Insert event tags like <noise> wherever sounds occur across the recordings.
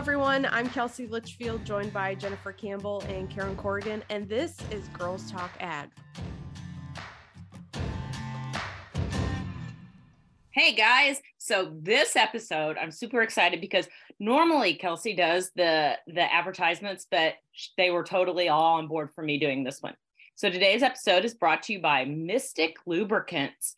everyone. I'm Kelsey Litchfield, joined by Jennifer Campbell and Karen Corrigan, and this is Girls Talk Ag. Hey guys, so this episode I'm super excited because normally Kelsey does the the advertisements, but they were totally all on board for me doing this one. So today's episode is brought to you by Mystik Lubricants.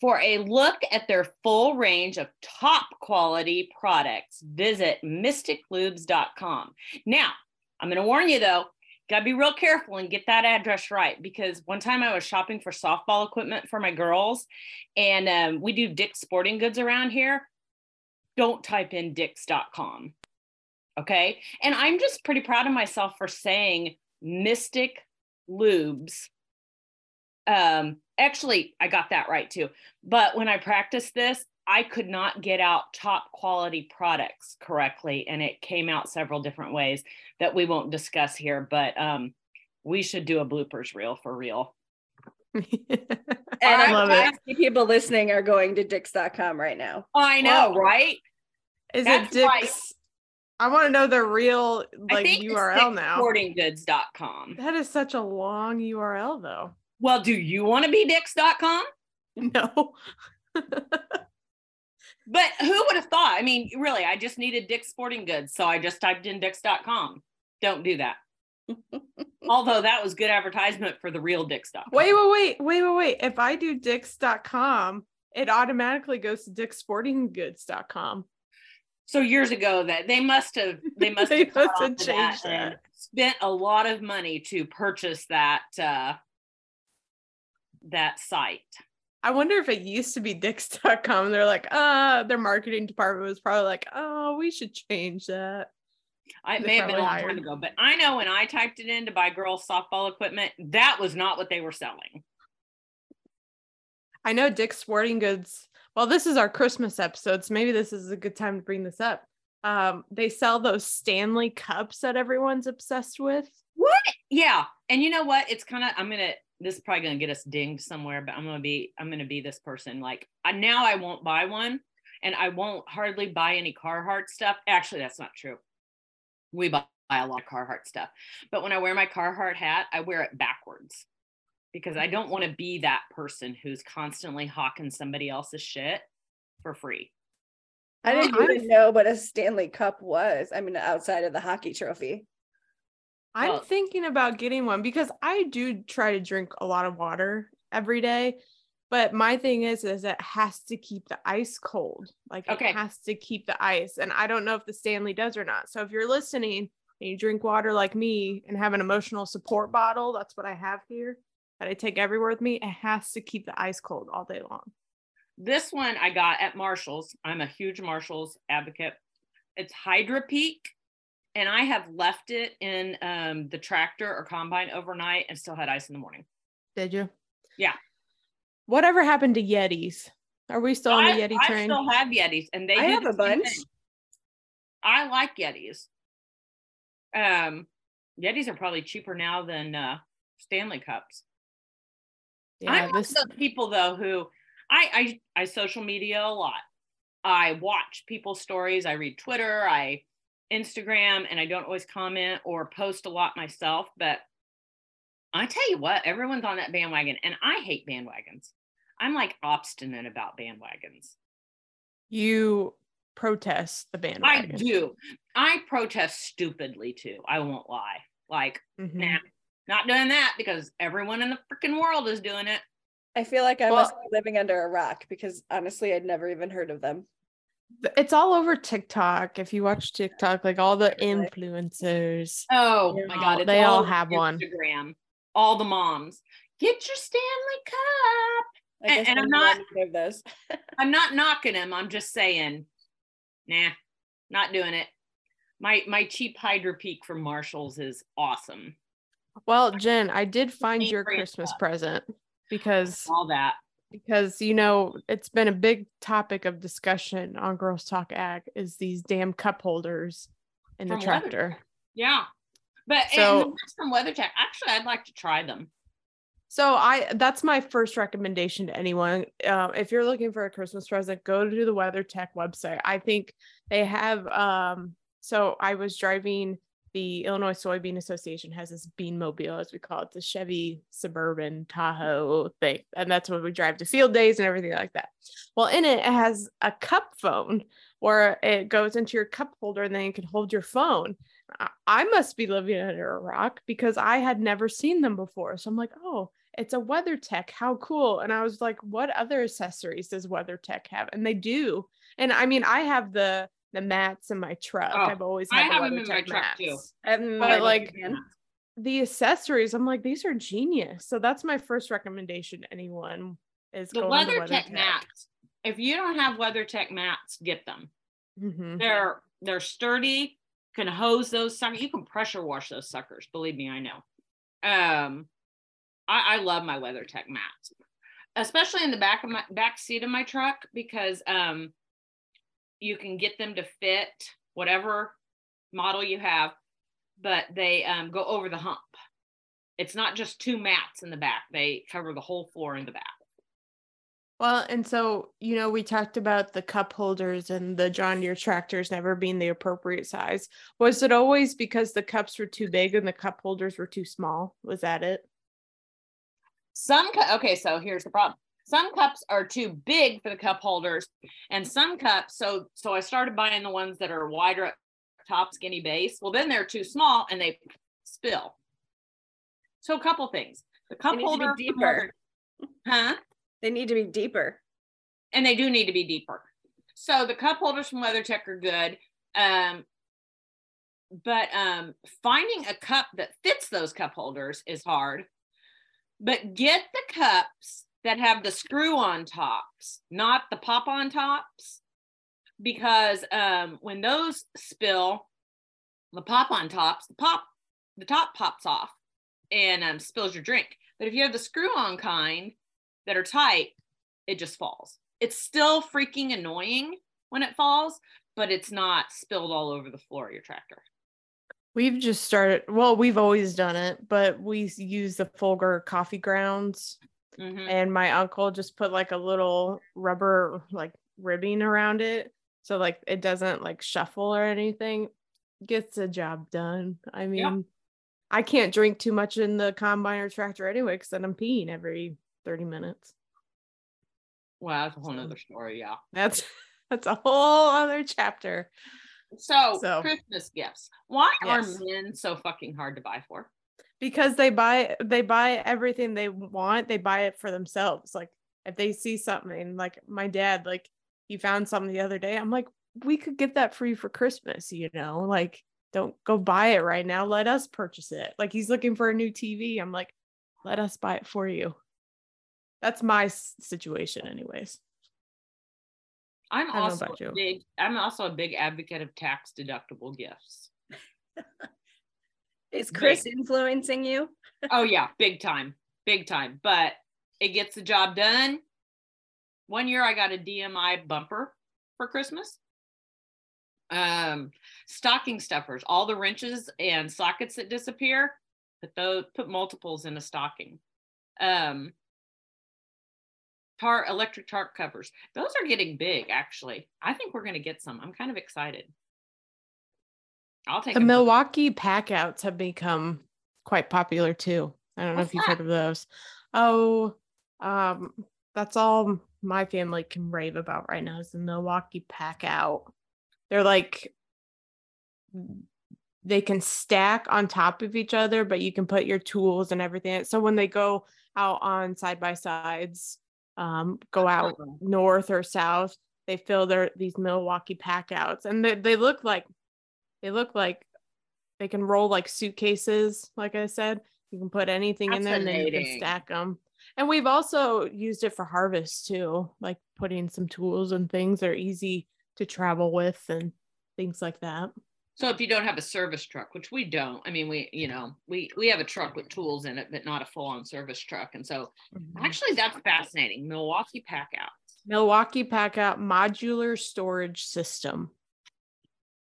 For a look at their full range of top quality products, visit mystiklubes.com. Now, I'm going to warn you though, got to be real careful and get that address right because one time I was shopping for softball equipment for my girls, and um, we do Dick's Sporting Goods around here. Don't type in Dick's.com. Okay. And I'm just pretty proud of myself for saying Mystik Lubes. Um, actually, I got that right too. But when I practiced this, I could not get out top quality products correctly, and it came out several different ways that we won't discuss here. But um, we should do a bloopers reel for real. <laughs> and I love it. People listening are going to Dicks.com right now. I know, right? Is That's it Dicks? I want to know the real like URL now. Sportinggoods.com. That is such a long URL though. Well, do you want to be Dicks.com? No. <laughs> But who would have thought? I mean, really, I just needed Dick's Sporting Goods. So I just typed in Dicks.com. Don't do that. <laughs> Although that was good advertisement for the real Dicks.com. Wait, wait, wait, wait, wait, wait. If I do Dicks.com, it automatically goes to DickSportingGoods.com. So years ago that they must have they must <laughs> they have, must have changed that, that. spent a lot of money to purchase that uh that site. I wonder if it used to be dicks.com. They're like, uh, their marketing department was probably like, oh, we should change that. I may have been a long hired. time ago, but I know when I typed it in to buy girls softball equipment, that was not what they were selling. I know Dick's Sporting Goods. Well, this is our Christmas episode, so maybe this is a good time to bring this up. Um, they sell those Stanley cups that everyone's obsessed with. What? Yeah. And you know what? It's kind of I'm gonna this is probably going to get us dinged somewhere, but I'm going to be, I'm going to be this person. Like I, now I won't buy one and I won't hardly buy any Carhartt stuff. Actually, that's not true. We buy a lot of Carhartt stuff, but when I wear my Carhartt hat, I wear it backwards because I don't want to be that person who's constantly hawking somebody else's shit for free. I didn't even know what a Stanley Cup was. I mean, outside of the hockey trophy. I'm well, thinking about getting one because I do try to drink a lot of water every day. But my thing is, is it has to keep the ice cold. Like okay. it has to keep the ice. And I don't know if the Stanley does or not. So if you're listening and you drink water like me and have an emotional support bottle, that's what I have here that I take everywhere with me. It has to keep the ice cold all day long. This one I got at Marshall's. I'm a huge Marshall's advocate. It's Hydrapeak and I have left it in um, the tractor or combine overnight and still had ice in the morning. Did you? Yeah. Whatever happened to Yetis? Are we still on the Yeti train? I still have Yetis, and they I have a bunch. Thing. I like Yetis. Um, Yetis are probably cheaper now than uh, Stanley Cups. Yeah, I'm this... those people though who I, I I social media a lot. I watch people's stories. I read Twitter. I Instagram and I don't always comment or post a lot myself, but I tell you what, everyone's on that bandwagon and I hate bandwagons. I'm like obstinate about bandwagons. You protest the bandwagon. I do. I protest stupidly too. I won't lie. Like, mm-hmm. nah, not doing that because everyone in the freaking world is doing it. I feel like I well, must be living under a rock because honestly, I'd never even heard of them it's all over TikTok. If you watch TikTok, like all the influencers. Oh my god, they all, all have Instagram. one. Instagram. All the moms. Get your Stanley Cup. And, and I'm not those. <laughs> I'm not knocking them. I'm just saying, nah, not doing it. My my cheap Hydrapeak from Marshalls is awesome. Well, Jen, I did find your Christmas present because all that because you know it's been a big topic of discussion on Girls Talk Ag is these damn cup holders in from the tractor. Yeah, but so, from WeatherTech, actually, I'd like to try them. So I that's my first recommendation to anyone. Uh, if you're looking for a Christmas present, go to the WeatherTech website. I think they have um, so I was driving the Illinois Soybean Association has this bean mobile, as we call it, the Chevy Suburban Tahoe thing. And that's what we drive to field days and everything like that. Well, in it, it has a cup phone where it goes into your cup holder and then you can hold your phone. I must be living under a rock because I had never seen them before. So I'm like, oh, it's a WeatherTech. How cool. And I was like, what other accessories does WeatherTech have? And they do. And I mean, I have the the mats in my truck. Oh, I've always had I have them in my truck too. But like the accessories, I'm like, these are genius. So that's my first recommendation. Anyone is the WeatherTech, WeatherTech mats. If you don't have WeatherTech mats, get them. Mm-hmm. They're they're sturdy. Can hose those suckers. You can pressure wash those suckers. Believe me, I know. Um, I, I love my WeatherTech mats, especially in the back of my back seat of my truck because um you can get them to fit whatever model you have, but they um, go over the hump. It's not just two mats in the back, they cover the whole floor in the back. Well, and so, you know, we talked about the cup holders and the John Deere tractors never being the appropriate size. Was it always because the cups were too big and the cup holders were too small? Was that it? Some, okay, so here's the problem some cups are too big for the cup holders and some cups so so i started buying the ones that are wider top skinny base. Well then they're too small and they spill. So a couple things. The cup holder deeper. huh? They need to be deeper. And they do need to be deeper. So the cup holders from WeatherTech are good um but um finding a cup that fits those cup holders is hard but get the cups that have the screw on tops, not the pop on tops, because um, when those spill, the pop on tops, the pop, the top pops off and um, spills your drink. But if you have the screw on kind that are tight, it just falls. It's still freaking annoying when it falls, but it's not spilled all over the floor of your tractor. We've just started. Well, we've always done it, but we use the Folger coffee grounds Mm-hmm. And my uncle just put like a little rubber like ribbing around it. So like it doesn't like shuffle or anything. Gets the job done. I mean, yeah. I can't drink too much in the combine or tractor anyway, because then I'm peeing every 30 minutes. Wow, that's a whole nother story. Yeah. That's <laughs> that's a whole other chapter. So, so Christmas gifts. Why yes. are men so fucking hard to buy for? Because they buy they buy everything they want they buy it for themselves. Like if they see something like my dad like he found something the other day i'm like we could get that for you for christmas you know like don't go buy it right now let us purchase it. Like he's looking for a new tv i'm like let us buy it for you. That's my situation anyways. I'm also big i'm also a big advocate of tax deductible gifts <laughs> Is Chris big. influencing you? <laughs> oh yeah, big time, big time. But it gets the job done. One year I got a DMI bumper for Christmas. Um, stocking stuffers, all the wrenches and sockets that disappear, put those put multiples in a stocking. Um, tar electric tarp covers. Those are getting big actually. I think we're going to get some. I'm kind of excited. I'll take the Milwaukee packouts have become quite popular too. I don't What's know if you've that? heard of those. Oh, um, that's all my family can rave about right now is the Milwaukee Packout. They're like they can stack on top of each other, but you can put your tools and everything. So when they go out on side by sides, um, go out north or south, they fill their these Milwaukee packouts, and they, they look like they look like they can roll like suitcases. Like I said, you can put anything in there and then you can stack them. And we've also used it for harvest too, like putting some tools and things that are easy to travel with and things like that. So if you don't have a service truck, which we don't, I mean, we, you know, we we have a truck with tools in it, but not a full-on service truck. And so mm-hmm. actually that's fascinating. Milwaukee Packouts. Milwaukee Packout modular storage system.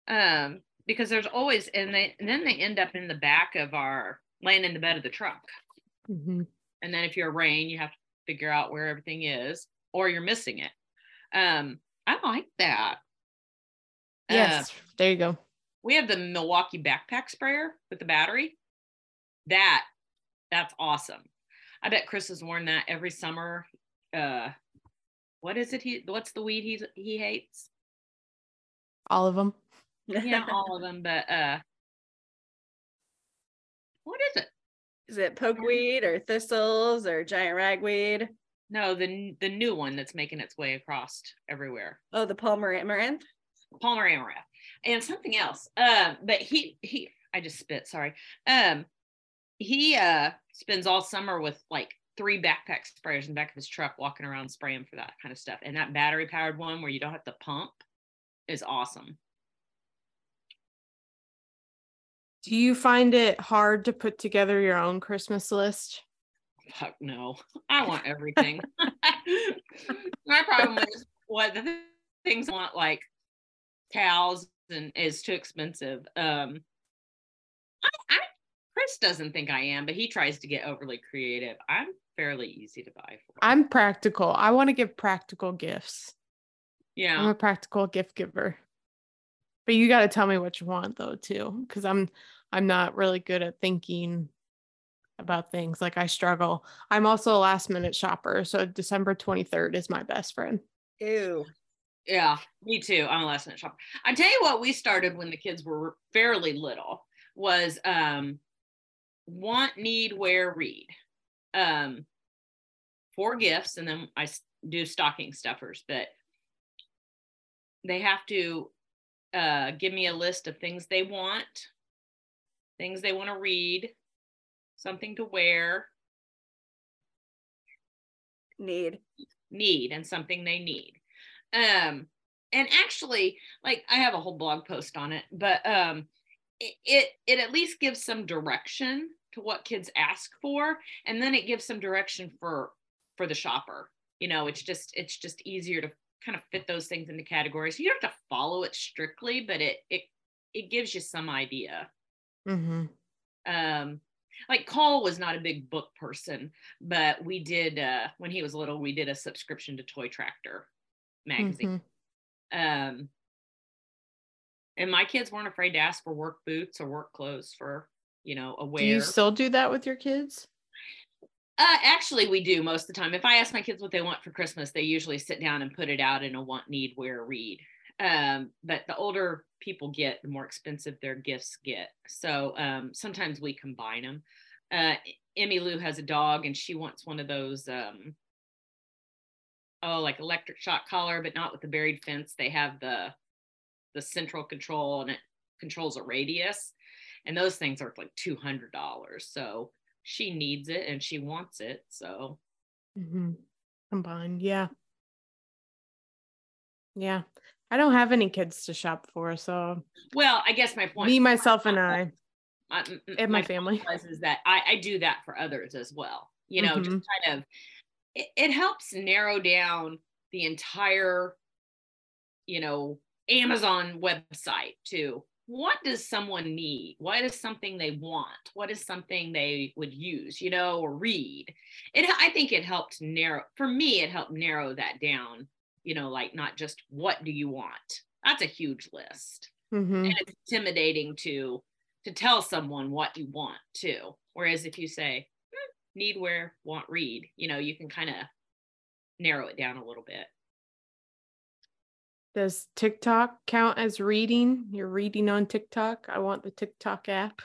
Um, because there's always and they and then they end up in the back of our laying in the bed of the truck mm-hmm. and then if you're rain you have to figure out where everything is or you're missing it um i like that yes uh, there you go we have the Milwaukee backpack sprayer with the battery. That that's awesome. I bet Chris has worn that every summer. Uh, what is it? He what's the weed he he hates? All of them. <laughs> yeah, all of them. But uh, what is it? Is it pokeweed or thistles or giant ragweed? No, the the new one that's making its way across everywhere. Oh, the Palmer amaranth. Palmer amaranth, and something else. Um, but he he, I just spit. Sorry. Um, he uh spends all summer with like three backpack sprayers in the back of his truck, walking around spraying for that kind of stuff. And that battery powered one where you don't have to pump is awesome. Do you find it hard to put together your own Christmas list? Fuck no. I want everything. <laughs> My problem is what the things I want like cows and is too expensive. Um I, I Chris doesn't think I am, but he tries to get overly creative. I'm fairly easy to buy for. I'm practical. I want to give practical gifts. Yeah. I'm a practical gift giver. But you got to tell me what you want though too cuz I'm I'm not really good at thinking about things. Like I struggle. I'm also a last minute shopper, so December 23rd is my best friend. Ew. Yeah, me too. I'm a last minute shopper. I tell you what we started when the kids were fairly little was um want, need, wear, read. Um four gifts and then I do stocking stuffers, but they have to uh, give me a list of things they want, things they want to read, something to wear, need, need, and something they need. Um, and actually, like I have a whole blog post on it, but um, it, it it at least gives some direction to what kids ask for, and then it gives some direction for for the shopper. You know, it's just it's just easier to kind of fit those things into categories. You don't have to follow it strictly, but it it it gives you some idea. Mm-hmm. Um, like Cole was not a big book person, but we did uh, when he was little. We did a subscription to Toy Tractor magazine. Mm-hmm. Um, and my kids weren't afraid to ask for work boots or work clothes for you know a wear. Do you still do that with your kids? Uh, actually, we do most of the time. If I ask my kids what they want for Christmas, they usually sit down and put it out in a want, need, wear, read. Um, but the older people get, the more expensive their gifts get. So um, sometimes we combine them. Uh, Emmy Lou has a dog, and she wants one of those. Um, oh, like electric shock collar, but not with the buried fence. They have the the central control, and it controls a radius. And those things are like two hundred dollars. So she needs it and she wants it. So mm-hmm. combined, yeah. Yeah. I don't have any kids to shop for, so well, I guess my point me, myself, and I my, and my, my family is that I, I do that for others as well. You know, mm-hmm. just kind of it, it helps narrow down the entire, you know, Amazon website to what does someone need? What is something they want? What is something they would use, you know, or read? It I think it helped narrow for me, it helped narrow that down, you know, like not just what do you want? That's a huge list. Mm-hmm. And it's intimidating to to tell someone what you want too. Whereas if you say, hmm, need, wear, want, read, you know, you can kind of narrow it down a little bit. Does TikTok count as reading? You're reading on TikTok. I want the TikTok app.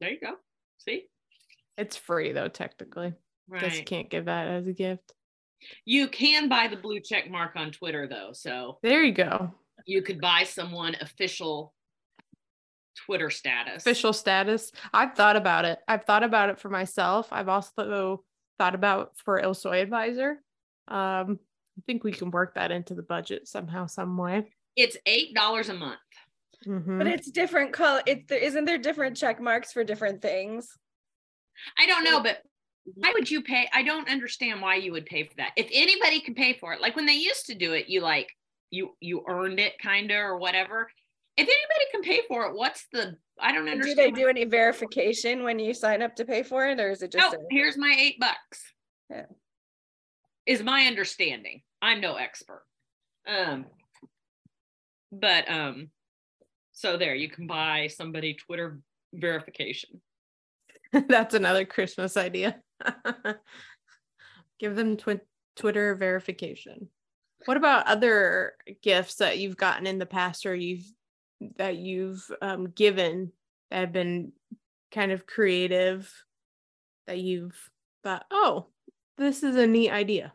There you go. See? It's free though, technically. Right. You can't give that as a gift. You can buy the blue check mark on Twitter though. So there you go. You could buy someone official Twitter status. Official status. I've thought about it. I've thought about it for myself. I've also thought about for ILSoyAdvisor. Um, think we can work that into the budget somehow, some way. It's eight dollars a month. Mm-hmm. But it's different color. It isn't there different check marks for different things. I don't know, but why would you pay? I don't understand why you would pay for that. If anybody can pay for it, like when they used to do it, you like you you earned it kinda or whatever. If anybody can pay for it, what's the I don't understand. Do they do any verification when you sign up to pay for it, or is it just? No, a- here's my eight bucks. Yeah is my understanding. I'm no expert. Um, but um, So there, you can buy somebody Twitter verification. <laughs> That's another Christmas idea. <laughs> Give them twi- Twitter verification. What about other gifts that you've gotten in the past or you've that you've um, given that have been kind of creative that you've thought, oh, this is a neat idea?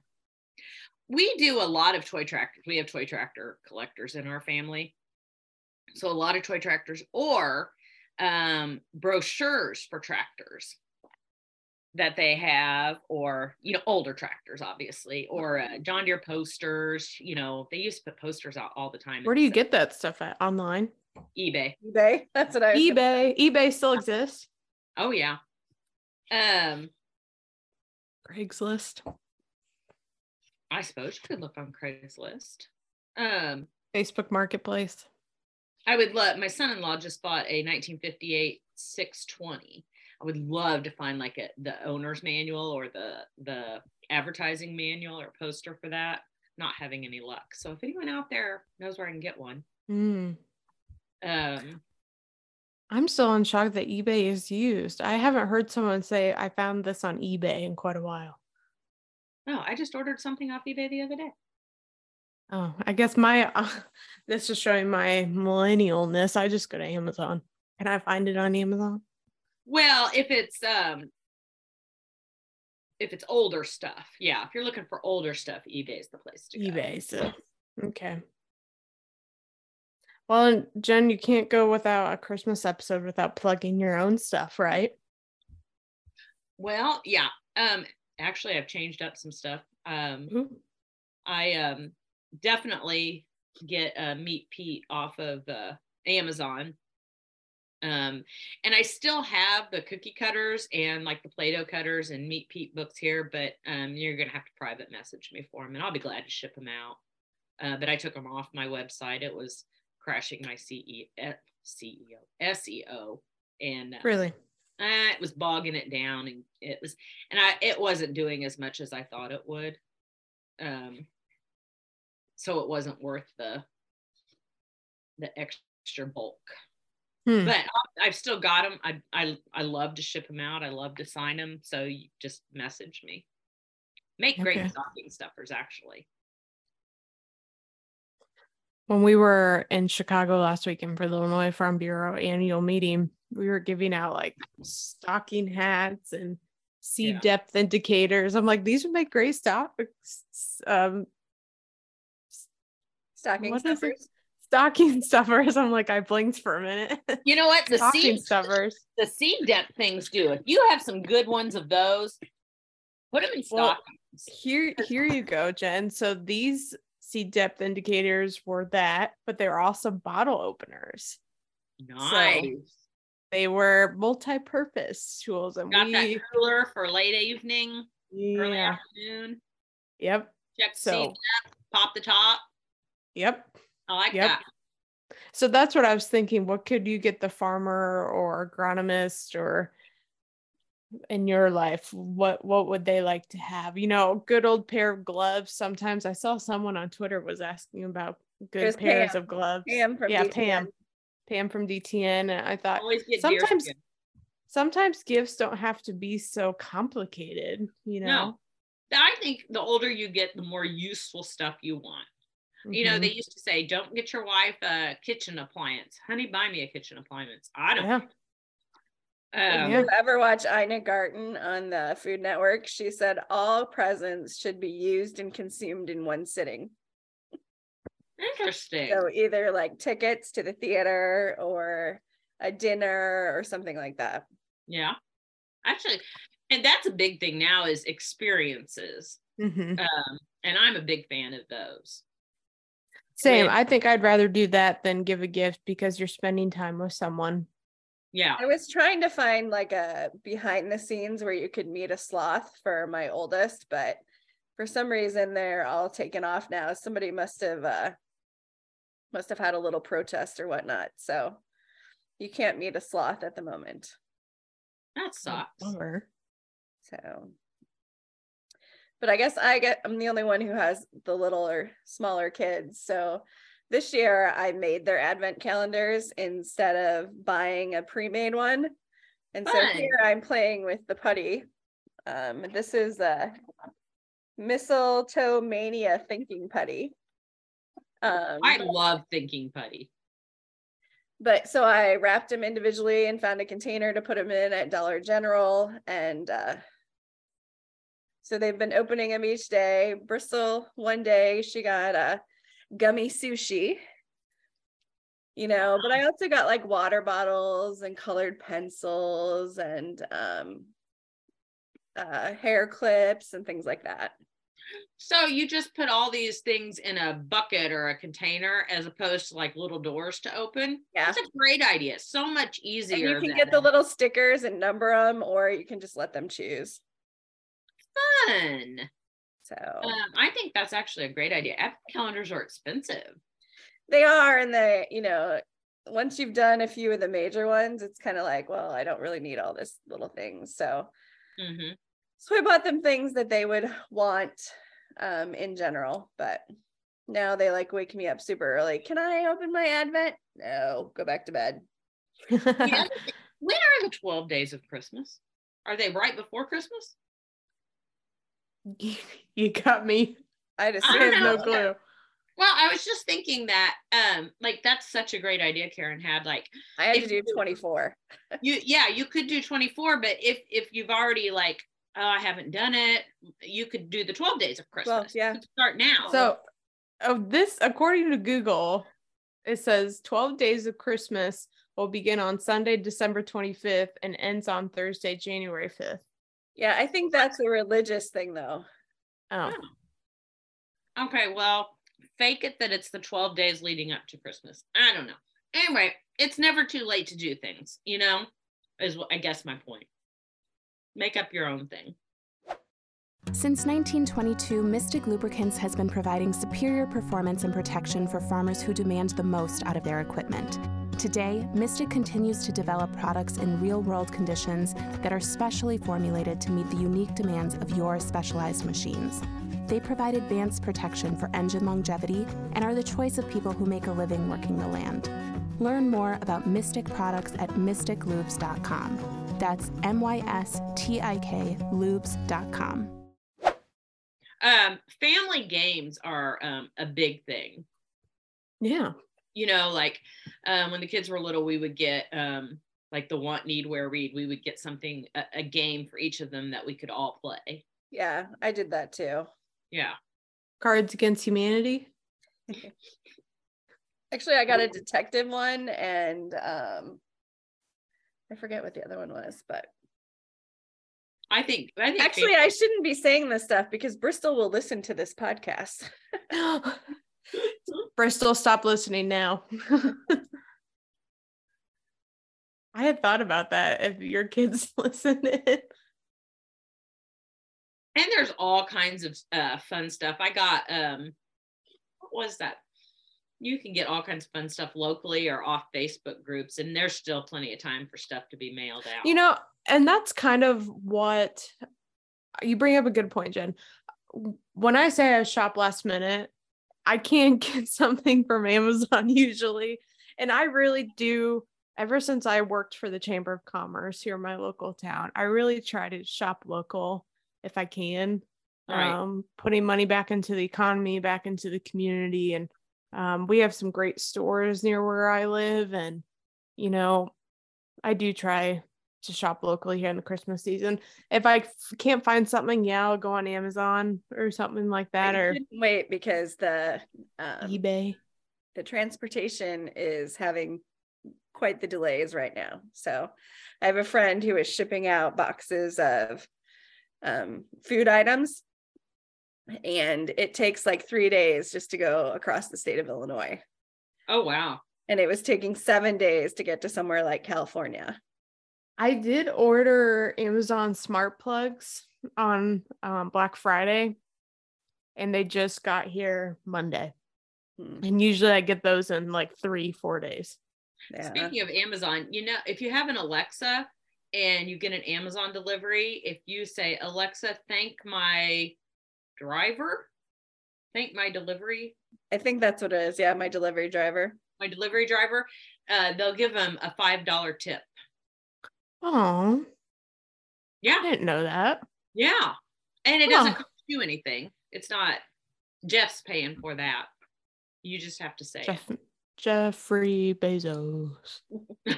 We do a lot of toy tractors. We have toy tractor collectors in our family. So a lot of toy tractors or um, brochures for tractors that they have or you know older tractors obviously or uh, john deere posters you know they used to put posters out all the time where do you get that stuff at? Online? ebay. ebay. <laughs> That's what i ebay. ebay still exists. Oh yeah. Um craigslist i suppose you could look on craigslist um facebook marketplace I would love my son-in-law just bought a 1958 620. I would love to find like a the owner's manual or the the advertising manual or poster for that. Not having any luck. So if anyone out there knows where I can get one. Mm. Um I'm still in shock that eBay is used. I haven't heard someone say I found this on eBay in quite a while. No, I just ordered something off eBay the other day. Oh, I guess my uh, <laughs> this is showing my millennialness. I just go to Amazon. Can I find it on Amazon? Well, if it's um if it's older stuff, yeah. If you're looking for older stuff, eBay is the place to go. eBay, so okay. Well, Jen, you can't go without a Christmas episode without plugging your own stuff, right? Well, yeah. Um, actually, I've changed up some stuff. Um. I um definitely get uh, Meet Pete off of uh, Amazon. Um, and I still have the cookie cutters and like the Play-Doh cutters and Meet Pete books here, but um, you're gonna have to private message me for them, and I'll be glad to ship them out. Uh, but I took them off my website. It was crashing my CE, CEO, SEO, and uh, really, uh, it was bogging it down, and it was, and I it wasn't doing as much as I thought it would. Um, so it wasn't worth the the extra bulk. Hmm. But I've still got them. I, I I love to ship them out. I love to sign them. So you just message me. Make great okay. stocking stuffers, actually. When we were in Chicago last weekend for the Illinois Farm Bureau annual meeting, we were giving out like stocking hats and seed yeah. depth indicators. I'm like, these would make great stock um, Stocking stuffers. Stocking <laughs> stuffers. I'm like, I blinked for a minute. You know what? The Stocking seed stuffers. The seed depth things do. If you have some good ones of those, put them in well. Here, here you go, Jen. So these seed depth indicators were that, but they were also bottle openers. Nice. So they were multi-purpose tools, and got we that cooler for late evening, yeah. early afternoon. Yep. Check so, seed depth, pop the top. Yep. I like yep. that. So that's what I was thinking. What could you get the farmer or agronomist or in your life? What what would they like to have? You know, good old pair of gloves. Sometimes I saw someone on Twitter was asking about good There's pairs Pam. of gloves. Pam from yeah, DTN. Pam. Pam from DTN. And I thought sometimes sometimes gifts don't have to be so complicated, you know. No. I think the older you get, the more useful stuff you want. Mm-hmm. You know, they mm-hmm. used to say, "Don't get your wife a kitchen appliance, honey. Buy me a kitchen appliance." I don't. Yeah. Um, if you ever watch Ina Garten on the Food Network, she said all presents should be used and consumed in one sitting. Interesting. So either like tickets to the theater or a dinner or something like that. Yeah. Actually, and that's a big thing now is experiences. Mm-hmm. Um, and I'm a big fan of those. Same. I think I'd rather do that than give a gift because you're spending time with someone. Yeah. I was trying to find like a behind the scenes where you could meet a sloth for my oldest, but for some reason they're all taken off now. Somebody must have uh must have had a little protest or whatnot. So you can't meet a sloth at the moment. That sucks. So but I guess I get I'm the only one who has the little or smaller kids. So this year I made their advent calendars instead of buying a pre-made one. And Fun. so here I'm playing with the putty. Um, this is a mistletoe mania thinking putty. Um, I love thinking putty. But so I wrapped them individually and found a container to put them in at Dollar General. And uh, so they've been opening them each day. Bristol, one day, she got a gummy sushi you know but i also got like water bottles and colored pencils and um uh hair clips and things like that. So you just put all these things in a bucket or a container as opposed to like little doors to open? Yeah. That's a great idea. So much easier and you can get the little stickers and number them or you can just let them choose. Fun so um, I think that's actually a great idea. Advent calendars are expensive. They are, and they, you know, once you've done a few of the major ones, it's kind of like, well, I don't really need all this little things. So, mm-hmm. so I bought them things that they would want um, in general, but now they like wake me up super early. Can I open my Advent? No, go back to bed. yeah, <laughs> when are the 12 days of Christmas? Are they right before Christmas? <laughs> you got me. I just I have no clue. Well, I was just thinking that um like that's such a great idea Karen had like I had to do 24. <laughs> you yeah, you could do 24 but if if you've already like oh I haven't done it, you could do the 12 days of Christmas. Well, yeah. Start now. So oh this according to Google it says 12 days of Christmas will begin on Sunday, December 25th and ends on Thursday, January 5th. Yeah, I think that's a religious thing though. Oh. Okay, well, fake it that it's the 12 days leading up to Christmas. I don't know. Anyway, it's never too late to do things, you know, is I guess my point. Make up your own thing. Since 1922, Mystik Lubricants has been providing superior performance and protection for farmers who demand the most out of their equipment. Today, Mystik continues to develop products in real world conditions that are specially formulated to meet the unique demands of your specialized machines. They provide advanced protection for engine longevity and are the choice of people who make a living working the land. Learn more about Mystik products at mystiklubes.com. That's M Y S T I K lubes.com. Um, family games are um, a big thing. Yeah you know, like um, when the kids were little, we would get um, like the want, need, where, read. We would get something, a, a game for each of them that we could all play. Yeah, I did that too. Yeah. Cards Against Humanity. <laughs> Actually, I got a detective one and um I forget what the other one was, but I think, I think actually I shouldn't be saying this stuff because Bristol will listen to this podcast. <gasps> <laughs> <gasps> <laughs> Bristol, stop listening now. <laughs> I had thought about that if your kids <laughs> listen And there's all kinds of uh, fun stuff. I got um what was that? You can get all kinds of fun stuff locally or off Facebook groups, and there's still plenty of time for stuff to be mailed out. You know, and that's kind of what you bring up a good point, Jen. When I say I shop last minute, I can't <laughs> get something from Amazon <laughs> usually. And I really do, ever since I worked for the Chamber of Commerce here in my local town, I really try to shop local if I can. Right. Um, putting money back into the economy, back into the community. And um, we have some great stores near where I live. And, you know, I do try to shop locally here in the Christmas season. If I f- can't find something, yeah, I'll go on Amazon or something like that. I or wait because the um, eBay, the transportation is having quite the delays right now. So I have a friend who is shipping out boxes of um, food items, and it takes like three days just to go across the state of Illinois. Oh wow! And it was taking seven days to get to somewhere like California. I did order Amazon smart plugs on um, Black Friday, and they just got here Monday. Hmm. And usually I get those in like three, four days. Yeah. Speaking of Amazon, you know, if you have an Alexa and you get an Amazon delivery, if you say, Alexa, thank my driver, thank my delivery I think that's what it is. Yeah, my delivery driver. My delivery driver, uh, they'll give them a five dollar tip. Oh, yeah, I didn't know that. Yeah, and it doesn't cost you anything. It's not Jeff's paying for that. You just have to say Jeff, Jeffrey Bezos. <laughs>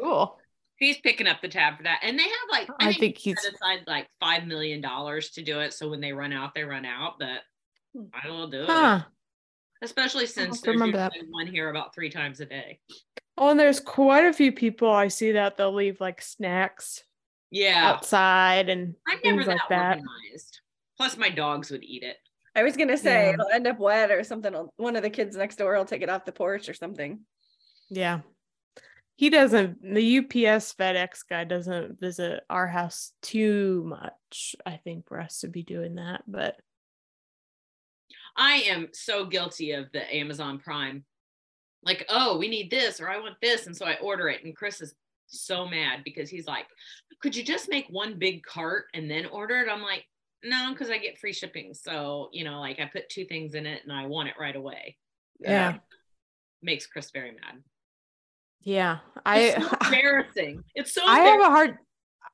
cool. He's picking up the tab for that, and they have like I, I think, think he's set aside like five million dollars to do it. So when they run out, they run out. But hmm. I will do huh. it especially since there's one here about three times a day. Oh, and there's quite a few people I see that they'll leave like snacks, yeah, outside and I'm never that, like that organized. Plus, my dogs would eat it. I was gonna say yeah. it'll end up wet or something. One of the kids next door will take it off the porch or something. Yeah, he doesn't. The UPS FedEx guy doesn't visit our house too much. I think for us to be doing that, but I am so guilty of the Amazon Prime. Like, oh, we need this or I want this. And so I order it. And Chris is so mad because he's like, could you just make one big cart and then order it? I'm like, no, because I get free shipping. So, you know, like I put two things in it and I want it right away. Yeah. Um, makes Chris very mad. Yeah. I so <laughs> embarrassing. It's so I have a hard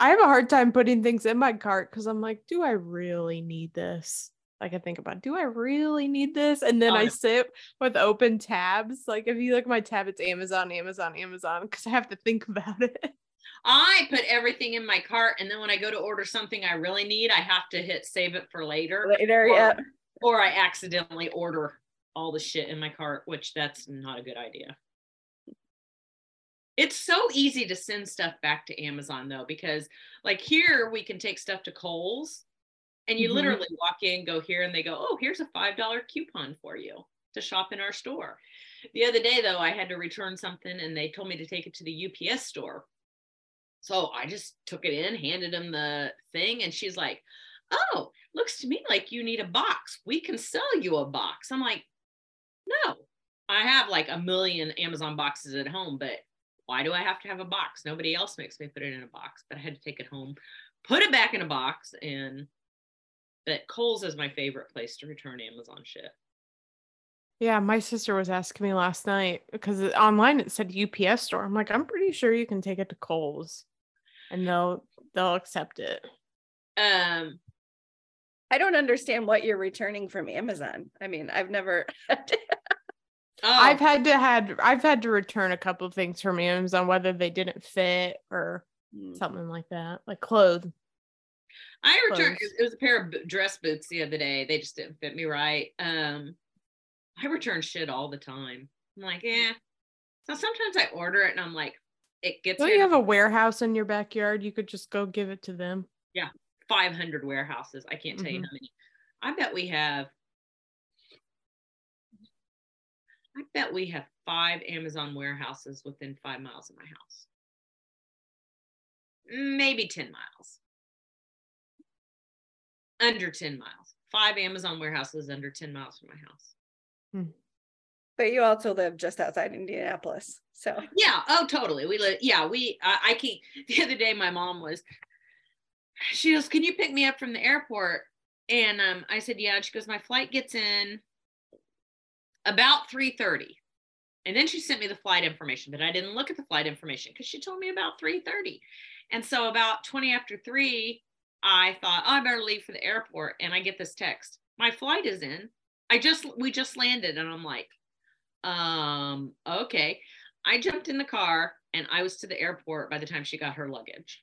I have a hard time putting things in my cart because I'm like, do I really need this? Like I think about, do I really need this? And then oh, I sit with open tabs. Like if you look at my tab, it's Amazon, Amazon, Amazon, because I have to think <laughs> about it. I put everything in my cart, and then when I go to order something I really need, I have to hit save it for later. Later, or, yeah. Or I accidentally order all the shit in my cart, which that's not a good idea. It's so easy to send stuff back to Amazon though, because like here we can take stuff to Kohl's and you mm-hmm. literally walk in, go here, and they go, oh, here's a $5 coupon for you to shop in our store. The other day, though, I had to return something and they told me to take it to the UPS store. So I just took it in, handed them the thing, and she's like, oh, looks to me like you need a box. We can sell you a box. I'm like, no, I have like a million Amazon boxes at home, but why do I have to have a box? Nobody else makes me put it in a box, but I had to take it home, put it back in a box, and but Kohl's is my favorite place to return Amazon shit. Yeah, my sister was asking me last night because online it said UPS store. I'm like, I'm pretty sure you can take it to Kohl's and they'll they'll accept it. Um I don't understand what you're returning from Amazon. I mean, I've never <laughs> oh. I've had to had I've had to return a couple of things from Amazon, whether they didn't fit or mm. something like that, like clothes. I returned it was a pair of dress boots the other day. They just didn't fit me right. Um I return shit all the time. I'm like, yeah. So sometimes I order it and I'm like, it gets. Don't you have a warehouse in your backyard? You could just go give it to them. Yeah, 500 warehouses. I can't tell mm-hmm. you how many. I bet we have. I bet we have five Amazon warehouses within five miles of my house. Maybe 10 miles under 10 miles. Five Amazon warehouses under 10 miles from my house. Hmm. But you also live just outside Indianapolis. So yeah, oh totally. We live, yeah, we uh, I keep <laughs> the other day my mom was she goes, Can you pick me up from the airport? And um, I said, Yeah. she goes, My flight gets in about 3 30. And then she sent me the flight information, but I didn't look at the flight information because she told me about 3 30. And so about 20 after 3, I thought, oh, I better leave for the airport. And I get this text. My flight is in. I just we just landed and I'm like, um, okay. I jumped in the car and I was to the airport by the time she got her luggage.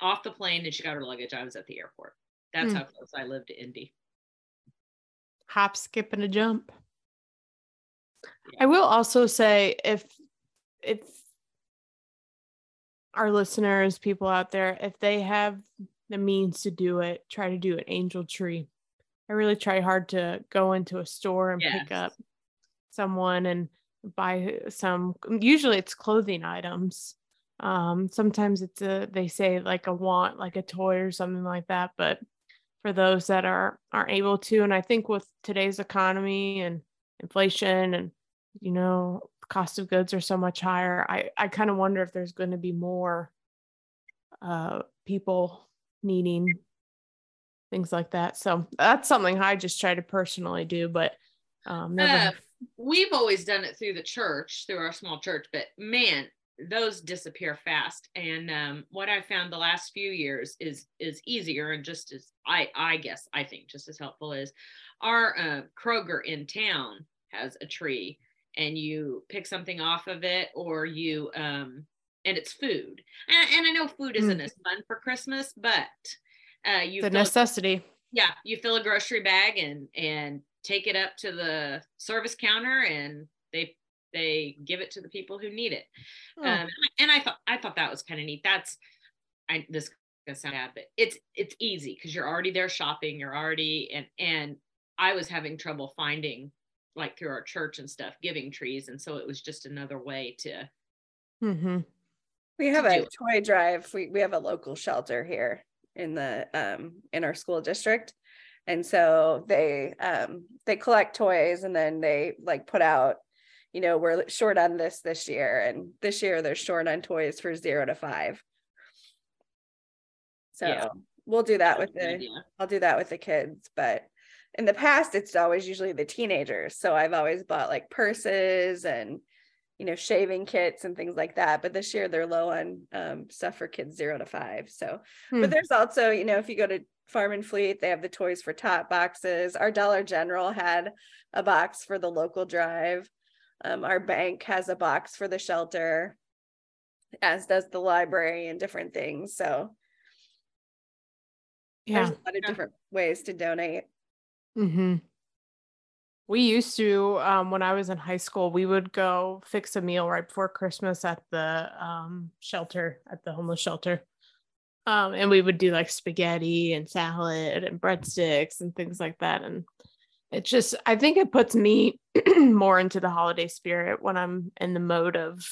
Off the plane and she got her luggage. I was at the airport. That's hmm. how close I lived to Indy. Hop, skip, and a jump. Yeah. I will also say if if our listeners, people out there, if they have the means to do it, try to do an angel tree. I really try hard to go into a store and yes. pick up someone and buy some usually it's clothing items. Um sometimes it's a they say like a want like a toy or something like that, but for those that are aren't able to and I think with today's economy and inflation and you know cost of goods are so much higher, I I kind of wonder if there's going to be more uh people needing things like that. So that's something I just try to personally do. But Um, never... uh, we've always done it through the church, through our small church, but man, those disappear fast. And um, what I found the last few years is is easier and just as I I guess I think just as helpful is our uh, Kroger in town has a tree and you pick something off of it or you um and it's food and, and i know food isn't mm. as fun for christmas but uh you the necessity yeah you fill a grocery bag and and take it up to the service counter and they they give it to the people who need it oh. um, and i thought i thought that was kind of neat that's i this gonna sound bad but it's it's easy because you're already there shopping you're already and and i was having trouble finding like through our church and stuff giving trees and so it was just another way to mm-hmm. We have a toy drive. We, we have a local shelter here in the um in our school district. And so they um they collect toys and then they like put out you know we're short on this this year. And this year they're short on toys for zero to five. So yeah. we'll do that with the i'll do that with the kids. But in the past it's always usually the teenagers. So i've always bought like purses and you know shaving kits and things like that but this year they're low on um, stuff for kids zero to five so hmm. but there's also you know if you go to farm and fleet they have the toys for tot boxes our dollar general had a box for the local drive um, our bank has a box for the shelter as does the library and different things so yeah. there's a lot of different ways to donate Mm-hmm. We used to, um, when I was in high school, we would go fix a meal right before Christmas at the um, shelter, at the homeless shelter. Um, and we would do like spaghetti and salad and breadsticks and things like that. And it just, I think it puts me <clears throat> more into the holiday spirit when I'm in the mode of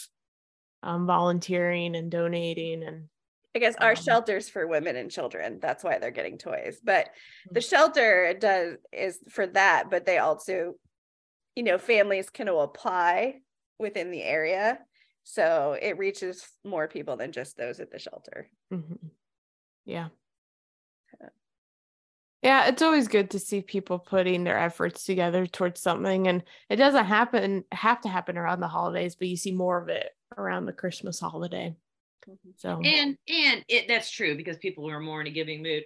um, volunteering and donating and I guess our um, shelters for women and children. That's why they're getting toys. But the mm-hmm. shelter does is for that, but they also, you know, families can apply within the area. So it reaches more people than just those at the shelter. Mm-hmm. Yeah. Yeah, it's always good to see people putting their efforts together towards something. And it doesn't happen have to happen around the holidays, but you see more of it around the Christmas holiday. Mm-hmm. So and and it that's true because people are more in a giving mood.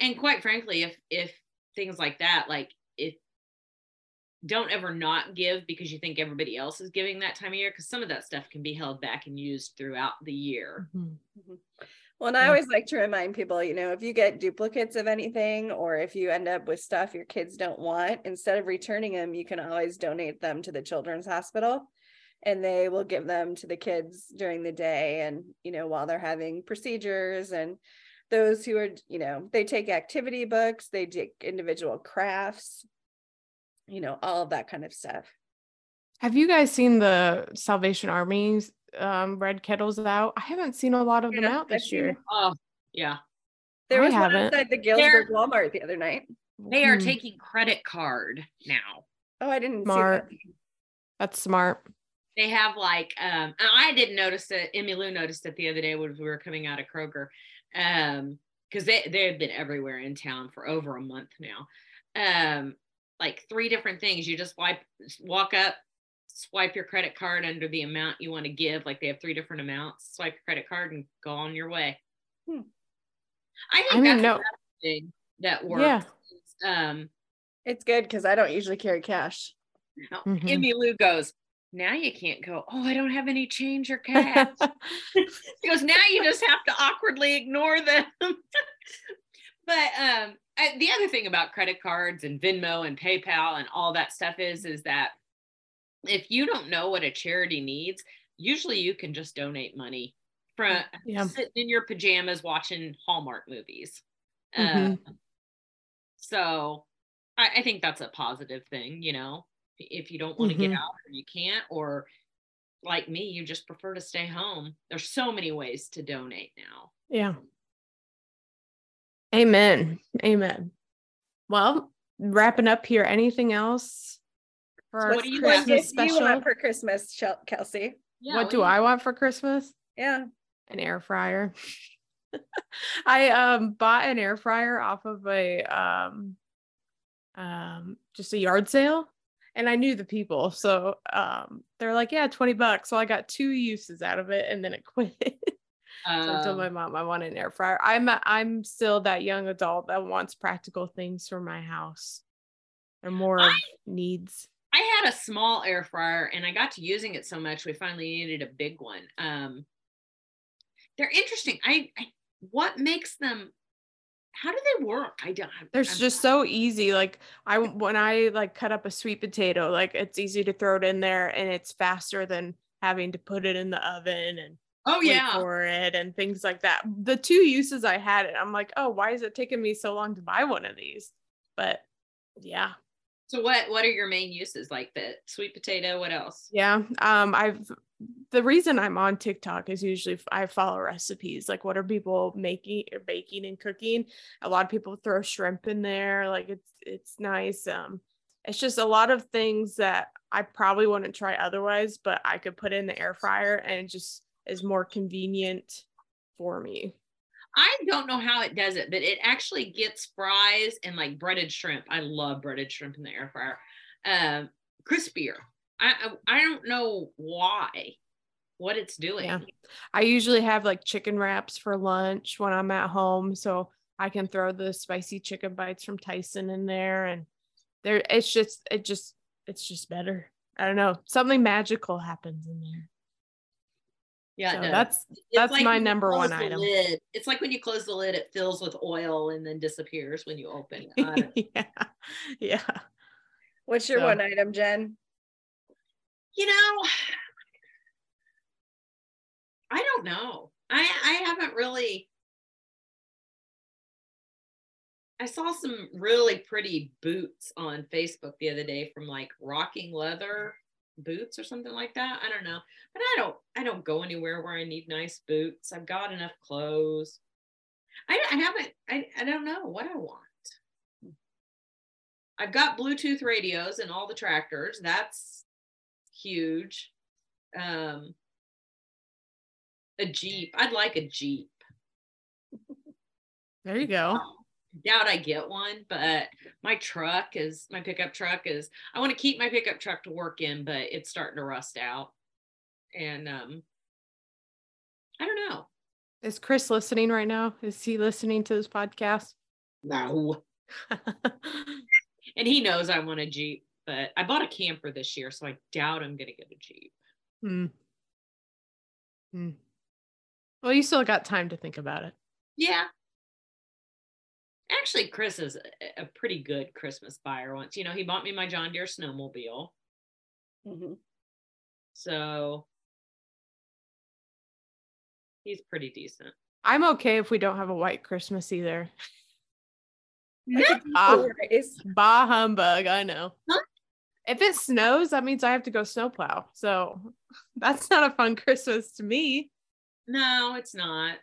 And quite frankly, if if things like that, like if don't ever not give because you think everybody else is giving that time of year, because some of that stuff can be held back and used throughout the year. Mm-hmm. mm-hmm. Well, and I always like to remind people, you know, if you get duplicates of anything or if you end up with stuff your kids don't want, instead of returning them, you can always donate them to the children's hospital and they will give them to the kids during the day and you know while they're having procedures and those who are you know they take activity books they take individual crafts you know all of that kind of stuff have you guys seen the salvation army's um, red kettles out i haven't seen a lot of yeah, them out this year oh yeah there was one outside the Galesburg Walmart the other night. They are mm. taking credit card now. Oh, I didn't smart. see that. That's smart they have like um I didn't notice it. Emmy Lou noticed it the other day when we were coming out of Kroger. Um, because they they've been everywhere in town for over a month now. Um, like three different things. You just wipe walk up, swipe your credit card under the amount you want to give. Like they have three different amounts. Swipe your credit card and go on your way. Hmm. I think I mean, that's no. thing that works. Yeah. Um, it's good because I don't usually carry cash. No. Mm-hmm. Emmy Lou goes, now you can't go, oh, I don't have any change or <laughs> cash. because now you just have to awkwardly ignore them. <laughs> but um, I, the other thing about credit cards and Venmo and PayPal and all that stuff is, is that if you don't know what a charity needs, usually you can just donate money from yeah. sitting in your pajamas watching Hallmark movies. Mm-hmm. Uh, so I, I think that's a positive thing, you know if you don't want to mm-hmm. get out or you can't or like me you just prefer to stay home. There's so many ways to donate now. Yeah. Amen. Amen. Well wrapping up here anything else for our what do you christmas special you want for christmas kelsey? Yeah, what, what do i want for christmas? Yeah. An air fryer. <laughs> I um bought an air fryer off of a um um just a yard sale and I knew the people. So um, they're like, yeah, 20 bucks. So I got two uses out of it and then it <laughs> quit. Um, so I told my um mom I want an air fryer. I'm a, I'm still that young adult that wants practical things for my house and more I, needs. I had a small air fryer and I got to using it so much we finally needed a big one. Um, they're interesting. I, I what makes them how do they work? I don't. They're I'm, just so easy. Like I when I like cut up a sweet potato, like it's easy to throw it in there, and it's faster than having to put it in the oven and oh yeah for it and things like that. The two uses I had it, I'm like, oh, why is it taking me so long to buy one of these? But yeah. So what what are your main uses like the sweet potato? What else? Yeah, um, I've the reason I'm on TikTok is usually I follow recipes. Like, what are people making or baking and cooking? A lot of people throw shrimp in there. Like, it's it's nice. Um, it's just a lot of things that I probably wouldn't try otherwise, but I could put in the air fryer and it just is more convenient for me. I don't know how it does it, but it actually gets fries and like breaded shrimp. I love breaded shrimp in the air fryer. Um, crispier. I I don't know why what it's doing. Yeah. I usually have like chicken wraps for lunch when I'm at home. So I can throw the spicy chicken bites from Tyson in there and there it's just it just it's just better. I don't know. Something magical happens in there. Yeah, so no. that's that's like my number one item. Lid. It's like when you close the lid, it fills with oil and then disappears when you open it. <laughs> yeah. Yeah. What's your so, one item, Jen? You know, I don't know. I I haven't really I saw some really pretty boots on Facebook the other day from like Rocking Leather boots or something like that. I don't know. But I don't I don't go anywhere where I need nice boots. I've got enough clothes. I, I haven't I, I don't know what I want. I've got Bluetooth radios in all the tractors. That's huge. Um a Jeep. I'd like a Jeep. There you go. Doubt I get one, but my truck is my pickup truck is I want to keep my pickup truck to work in, but it's starting to rust out. And um I don't know. Is Chris listening right now? Is he listening to this podcast? No. <laughs> and he knows I want a Jeep, but I bought a camper this year, so I doubt I'm gonna get a Jeep. Hmm. Hmm. Well, you still got time to think about it. Yeah. Actually, Chris is a pretty good Christmas buyer once. You know, he bought me my John Deere snowmobile. Mm-hmm. So he's pretty decent. I'm okay if we don't have a white Christmas either. No. <laughs> bah, bah humbug, I know. Huh? If it snows, that means I have to go snowplow. So <laughs> that's not a fun Christmas to me. No, it's not.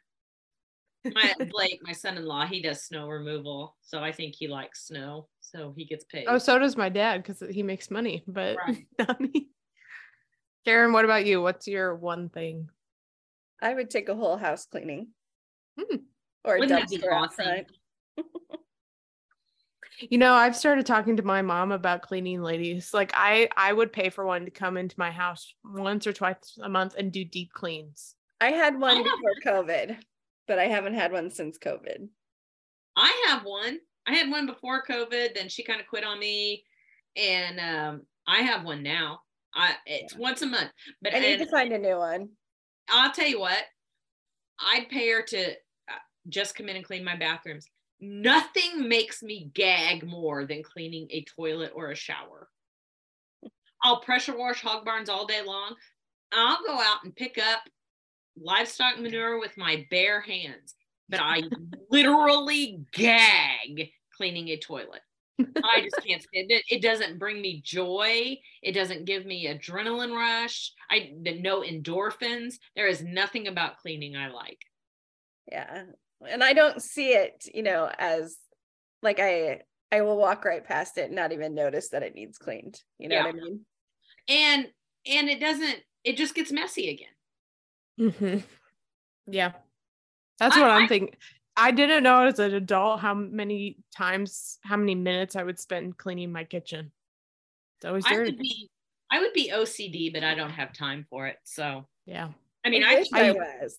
My <laughs> Blake, my son-in-law, he does snow removal, so I think he likes snow, so he gets paid. Oh, so does my dad because he makes money, but right. <laughs> not me. Karen, what about you? What's your one thing? I would take a whole house cleaning, hmm. or a dumpster outside. <laughs> you know i've started talking to my mom about cleaning ladies like i i would pay for one to come into my house once or twice a month and do deep cleans I had one before COVID, but I haven't had one since COVID. I have one. I had one before COVID, then she kind of quit on me. And um, I have one now. I it's yeah. once a month. But I need to find a new one. I'll tell you what, I'd pay her to uh, just come in and clean my bathrooms. Nothing makes me gag more than cleaning a toilet or a shower. I'll pressure wash hog barns all day long. I'll go out and pick up livestock manure with my bare hands, but I <laughs> literally gag cleaning a toilet. I just can't stand it. It doesn't bring me joy. It doesn't give me adrenaline rush. I no endorphins. There is nothing about cleaning I like. Yeah. And I don't see it, you know, as like I I will walk right past it and not even notice that it needs cleaned. You know yeah. what I mean? And and it doesn't it just gets messy again. Mm-hmm. Yeah. That's what I, I'm thinking. I didn't know as an adult how many times, how many minutes I would spend cleaning my kitchen. It's always dirty. I would be, I would be OCD, but I don't have time for it. So yeah. I mean, I, I, I was.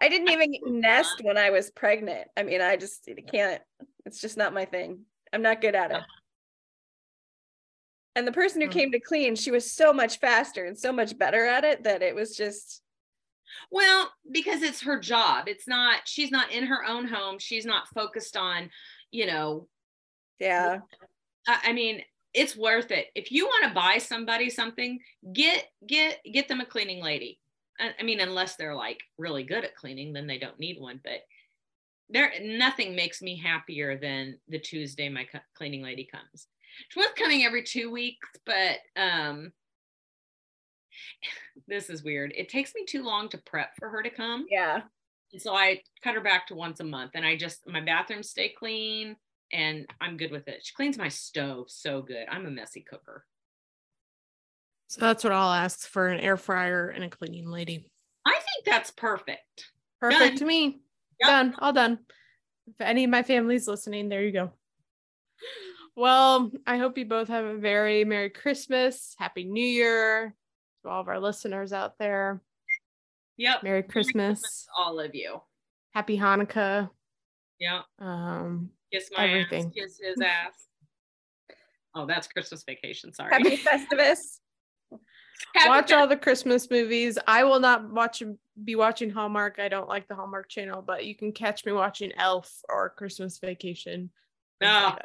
I didn't even nest when I was pregnant. I mean, I just can't. It's just not my thing. I'm not good at it. And the person who hmm. came to clean, she was so much faster and so much better at it that it was just well, because it's her job. It's not, she's not in her own home. She's not focused on, you know. Yeah. I mean, it's worth it. If you want to buy somebody something, get get get them a cleaning lady. I mean, unless they're like really good at cleaning, then they don't need one. But there, nothing makes me happier than the Tuesday my cleaning lady comes. She was coming every two weeks, but um, this is weird. It takes me too long to prep for her to come. Yeah. And so I cut her back to once a month, and I just my bathrooms stay clean, and I'm good with it. She cleans my stove so good. I'm a messy cooker. So that's what I'll ask for an air fryer and a cleaning lady. I think that's perfect. Perfect done. to me. Yep. Done. All done. If any of my family's listening, there you go. Well, I hope you both have a very Merry Christmas, Happy New Year to all of our listeners out there. Yep. Merry Christmas. Merry Christmas all of you. Happy Hanukkah. Yeah. Um kiss my everything. ass, kiss his ass. Oh, that's Christmas vacation. Sorry. Happy Festivus. watch all the Christmas movies. I will not watch be watching Hallmark. I don't like the Hallmark channel, but you can catch me watching Elf or Christmas Vacation. No, like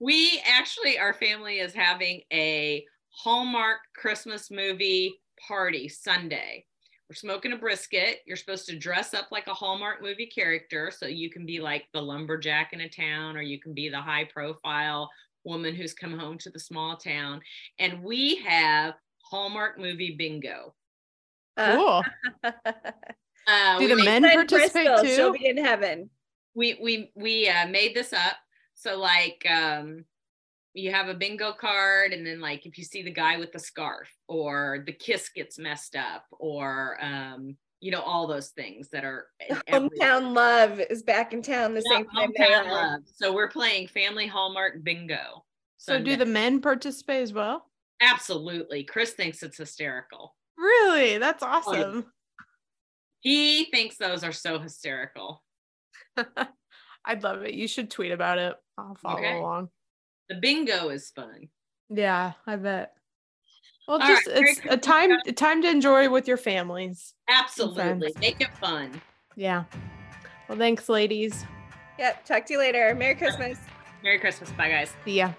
we actually our family is having a Hallmark Christmas movie party Sunday. We're smoking a brisket. You're supposed to dress up like a Hallmark movie character, so you can be like the lumberjack in a town, or you can be the high profile woman who's come home to the small town. And we have Hallmark movie bingo. Cool. <laughs> uh, Do the men participate Bristol, too? She'll be in heaven. We we we uh, made this up. So like um, you have a bingo card, and then like if you see the guy with the scarf, or the kiss gets messed up, or um, you know all those things that are hometown love is back in town the yeah, same time. Hometown love. So we're playing Family Hallmark Bingo. So Sunday. do the men participate as well? Absolutely. Chris thinks it's hysterical. Really? That's awesome. He thinks those are so hysterical. <laughs> I'd love it. You should tweet about it. I'll follow okay. along. The bingo is fun. Yeah, I bet. Well, All just right, it's a time a time to enjoy with your families. Absolutely. Make it fun. Yeah. Well, thanks, ladies. Yep. Talk to you later. Merry Christmas. Merry Christmas. Bye, guys. See ya.